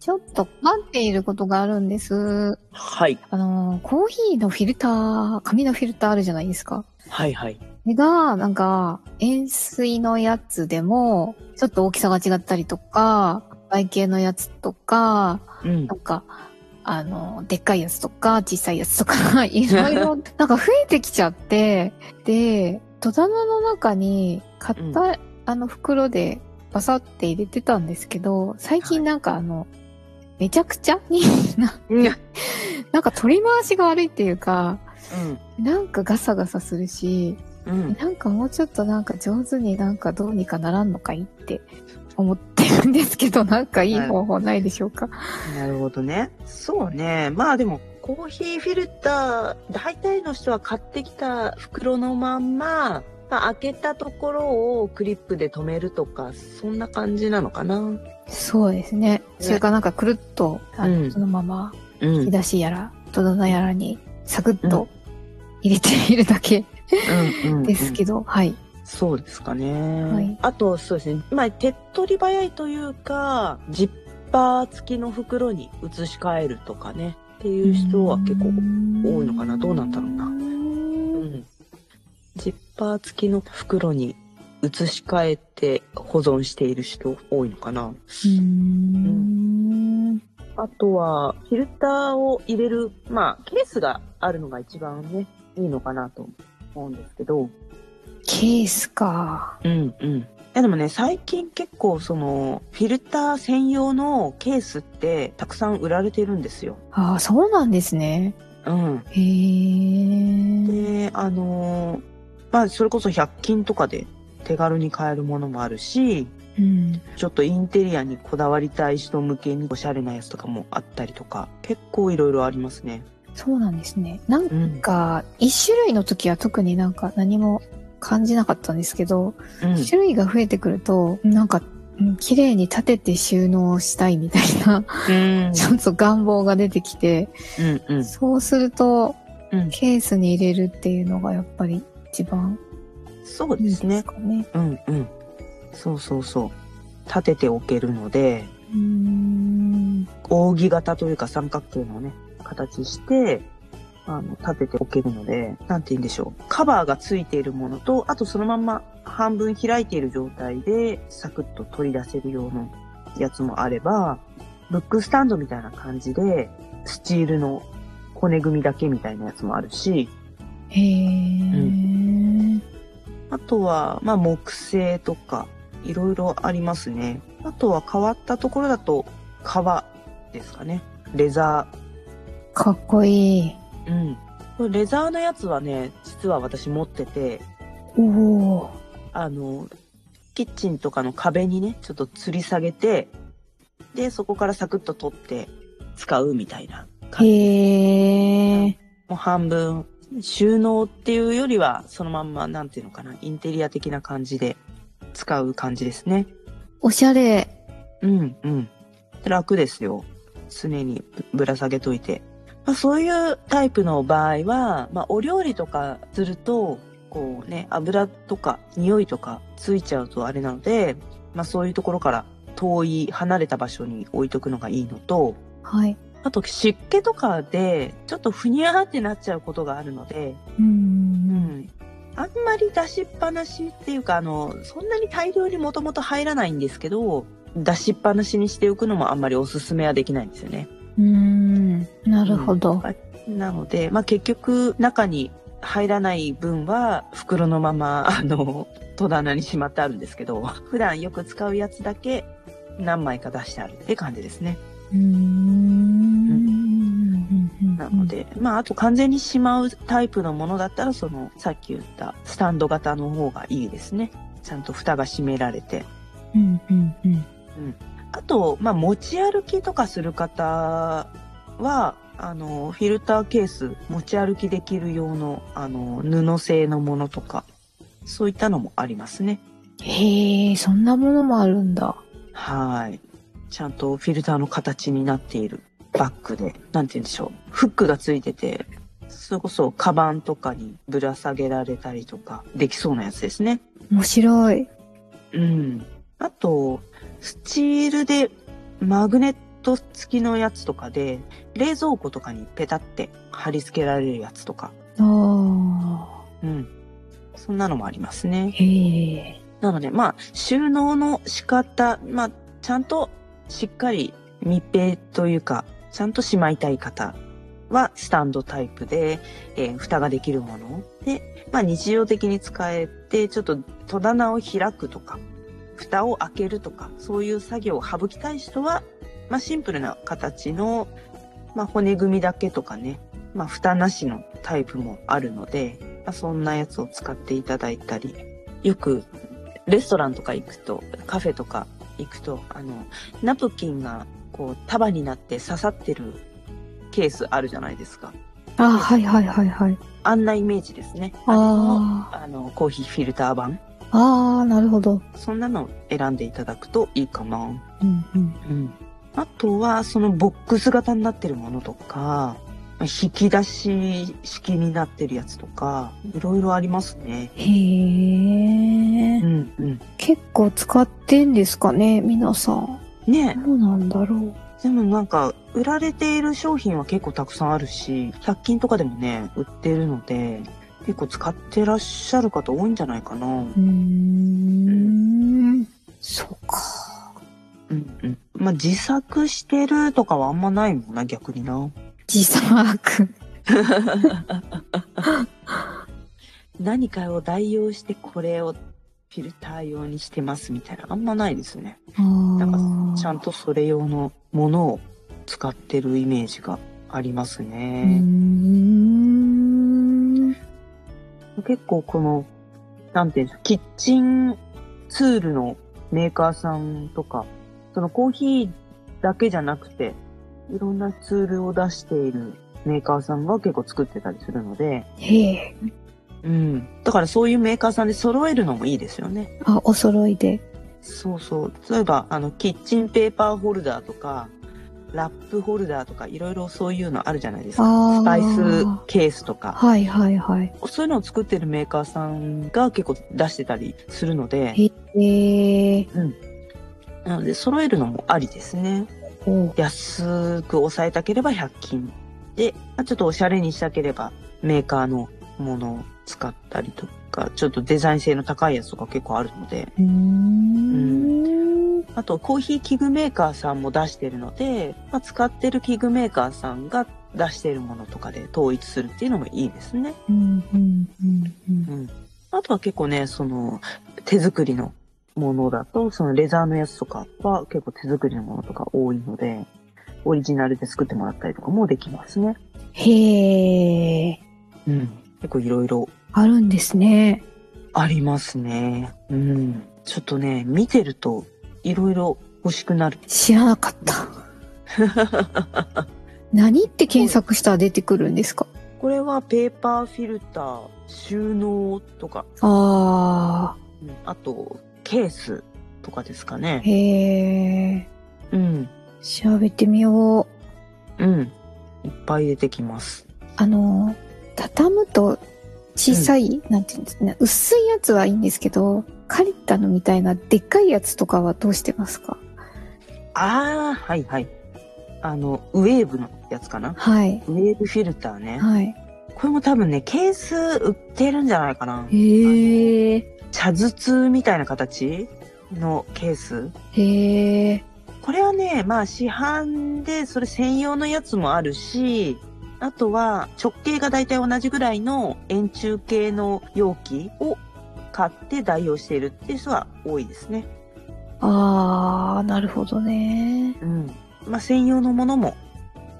ちょっと困っていることがあるんですはい。あのコーヒーのフィルター紙のフィルターあるじゃないですかはいはい。これが、なんか、塩水のやつでも、ちょっと大きさが違ったりとか、外形のやつとか、うんな。んか、あの、でっかいやつとか、小さいやつとか、いろいろ、なんか増えてきちゃって、で、戸棚の中に、買った、うあの袋で、バサって入れてたんですけど、最近なんかあの、めちゃくちゃにな、んか取り回しが悪いっていうか、うん。なんかガサガサするし、うん。なんかもうちょっとなんか上手になんかどうにかならんのかいって思ってるんですけど、なんかいい方法ないでしょうか？なるほどね。そうね。まあでも、コーヒーフィルター、大体の人は買ってきた袋のまんま、まあ、開けたところをクリップで留めるとか、そんな感じなのかな？そうですね。それからなんかくるっと、あのうんそのままうん。引き出しやら、戸棚やらにサクッと入れているだけうんうんですけど、はい。そうですかね。はいあと、そうですね。まあ、手っ取り早いというか、ジッパー付きの袋に移し替えるとかね。っていう人は結構多いのかな？どうなんだろうなパー付きの袋に移し替えて保存している人多いのかなうーん。あとは、フィルターを入れる、まあ、ケースがあるのが一番ね、いいのかなと思うんですけど。ケースか。うんうん。いやでもね、最近結構その、フィルター専用のケースってたくさん売られてるんですよ。ああ、そうなんですね。うん。へえ。で、あのーまあ、それこそ100均とかで手軽に買えるものもあるし、うん。ちょっとインテリアにこだわりたい人向けにおしゃれなやつとかもあったりとか、結構いろいろありますね。そうなんですね。なんうん。か、一種類の時は特になんか何も感じなかったんですけど、うん。種類が増えてくると、なんか、うん綺麗に立てて収納したいみたいな、うん。ちょっと願望が出てきて、うん。うん。そうすると、うんケースに入れるっていうのがやっぱり一番そうですですね。うん。うん。そうそうそう。立てておけるので、うーん。扇形というか三角形のね、形して、あの、立てておけるので、なんて言うんでしょう。カバーがついているものと、あとそのまんま半分開いている状態で、サクッと取り出せるようなやつもあれば、ブックスタンドみたいな感じで、スチールの骨組みだけみたいなやつもあるし、へー。あとは、まあ、木製とか、いろいろありますね。あとは変わったところだと、革ですかね。レザかっこいい。ー。うん。これレザーのやつはね、実は私持ってて、おお。あの、キッチンとかの壁にね、ちょっと吊り下げて、で、そこからサクッと取って使うみたいな感じ。へー。もう半分、収納っていうよりは、そのまんま、なんていうのかな、インテリア的な感じで使う感じですね。おしゃれ。うん、うん。楽ですよ。常にぶら下げといて。まあ、そういうタイプの場合は、まあ、お料理とかすると、こうね、油とか匂いとかついちゃうとあれなので、まあ、そういうところから遠い離れた場所に置いとくのがいいのと、はい。あと湿気とかでちょっとふにゃーってなっちゃうことがあるので、うー。うんん。あんまり出しっぱなしっていうか、あの、そんなに大量にもともと入らないんですけど、出しっぱなしにしておくのもあんまりおすすめはできないんですよね。うーん。なるほど。なので、まあ結局中に入らない分は袋のまま、あの、戸棚にしまってあるんですけど、普段よく使うやつだけ何枚か出してあるって感じですね。うーん。なので、まあ、あと完全にしまうタイプのものだったら、その、さっき言ったスタンド型の方がいいですね。ちゃんと蓋が閉められて。うんうんうん。あと、まあ、持ち歩きとかする方は、あの、フィルターケース持ち歩きできる用の、あの、布製のものとか、そういったのもありますね。へえ、そんなものもあるんだ。はい。ちゃんとフィルターの形になっているバッグで、なんて言うんでしょう。フックがついてて、それこそカバンとかにぶら下げられたりとかできそうなやつですね。面白い。うん。あと、スチールでマグネット付きのやつとかで、冷蔵庫とかにペタって貼り付けられるやつとか。ああ。うん。そんなのもありますね。へえ。なので、まあ、収納の仕方、まあ、ちゃんとしっかり密閉というか、ちゃんとしまいたい方はスタンドタイプで、えー蓋ができるもの。で、まあ日常的に使えて、ちょっと戸棚を開くとか、蓋を開けるとか、そういう作業を省きたい人は、まあシンプルな形の、まあ骨組みだけとかね、まあ蓋なしのタイプもあるので、まあそんなやつを使っていただいたり、よくレストランとか行くと、カフェとか行くと、あの、ナプキンがこう束になって刺さってるケースあるじゃないですか。あはいはいはいはい。あんなイメージですね。あああの、コーヒーフィルター版。あ。ああ、なるほど。そんなのを選んでいただくといいかな。うんうん。うん。あとは、そのボックス型になってるものとか、引き出し式になってるやつとか、いろいろありますね。へえう。んうん。結構使ってんですかね、皆さん。ねどうなんだろう。でもなんか、売られている商品は結構たくさんあるし、100均とかでもね、売ってるので、結構使ってらっしゃる方多いんじゃないかな。うーん。そうか。うんうん。まあ、自作してるとかはあんまないもんな、逆にな。自作。何かを代用してこれをフィルター用にしてますみたいな、あんまないですね。あなんかーちゃんとそれ用のものを使ってるイメージがありますね。ん。結構この、なんていうんですか、キッチンツールのメーカーさんとか、そのコーヒーだけじゃなくて、いろんなツールを出しているメーカーさんが結構作ってたりするので。うん。だからそういうメーカーさんで揃えるのもいいですよね。あ、お揃いで。そうそう。例えば、あの、キッチンペーパーホルダーとか、ラップホルダーとか、いろいろそういうのあるじゃないですか。スパイスケースとか。はいはいはい。そういうのを作ってるメーカーさんが結構出してたりするので、へえ。なので揃えるのもありですね。お安く抑えたければ100均で、まあちょっとおしゃれにしたければメーカーのものを使ったりとか、ちょっとデザイン性の高いやつとか結構あるので、うーん。あとコーヒー器具メーカーさんも出してるので、まあ、使ってる器具メーカーさんが出してるものとかで統一するっていうのもいいですね。うん。あとは結構ね、その手作りのものだと、そのレザーのやつとかは結構手作りのものとか多いので、オリジナルで作ってもらったりとかもできますね。へえ。うん。結構いろいろあるんですね。ありますね。うん。ちょっとね、見てるといろいろ欲しくなる。知らなかった。何って検索したら出てくるんですか？これはペーパーフィルター、収納とか、あうんあと、ケースとかですかあ。ね。へえ。うん。調べてみよう。うん。いっぱい出てきます。あの、畳むと小さい、なんていうんですかね、薄いやつはいいんですけど、カリッタのみたいなでっかいやつとかはどうしてますか？ああ、はいはい。あの、ウェーブのやつかな？はい。ウェーブフィルターね。はい。これも多分ね、ケース売ってるんじゃないかな。へえ。茶筒みたいな形のケース。へえ。これはね、まあ市販でそれ専用のやつもあるし、あとは直径がだいたい同じぐらいの円柱形の容器を買って代用しているっていう人は多いですね。あー、なるほどね。うん。まあ、専用のものも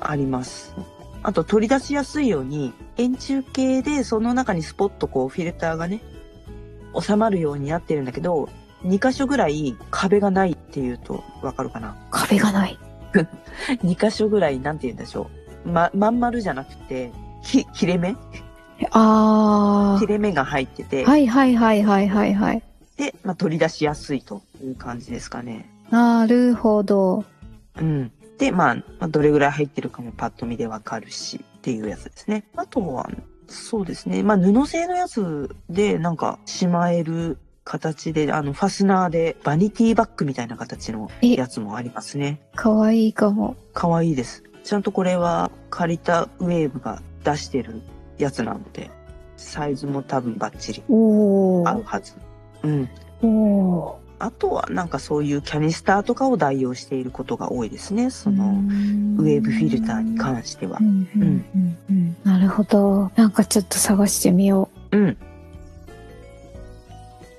あります。あと取り出しやすいように円柱形でその中にスポッとこうフィルターがね、収まるようになってるんだけど、2箇所ぐらい壁がないっていうとわかるかな壁がない。?2 箇所ぐらいなんて言うんでしょう。ま、まん丸じゃなくて、ひ、切れ目？あ切れ目が入ってて、ー。はいはいはいはいはいはい。で、まあ、取り出しやすいという感じですかね。なるほど。うん。で、まあ、まあ、どれぐらい入ってるかもパッと見でわかるしっていうやつですね。あとは、そうですね。まあ、布製のやつで、なんか、しまえる形で、あの、ファスナーで、バニティバッグみたいな形のえやつもありますね。かわいいかも。かわいいです。ちゃんとこれは、借りたウェーブが出してるやつなので、サイズも多分バッチリ。合うはず。うん。おー。あとは、なんかそういうキャニスターとかを代用していることが多いですね。その、ウウェーブフィルターに関してはう。んうんうんうんなるほど。なんかちょっと探してみようん。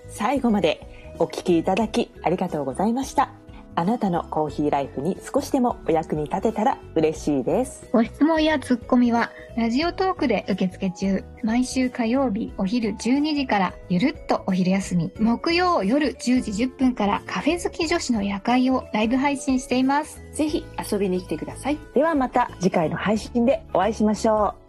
最後までお聞きいただきありがとうございました。あなたのコーヒーライフに少しでもお役に立てたら嬉しいです。う。ご質問やツッコミは、ラジオトークで受付中。毎週火曜日お昼12時から、ゆるっとお昼休み。木曜夜10時10分から、カフェ好き女子の夜会をライブ配信しています。ぜひ遊びに来てください。ではまた次回の配信でお会いしましょう。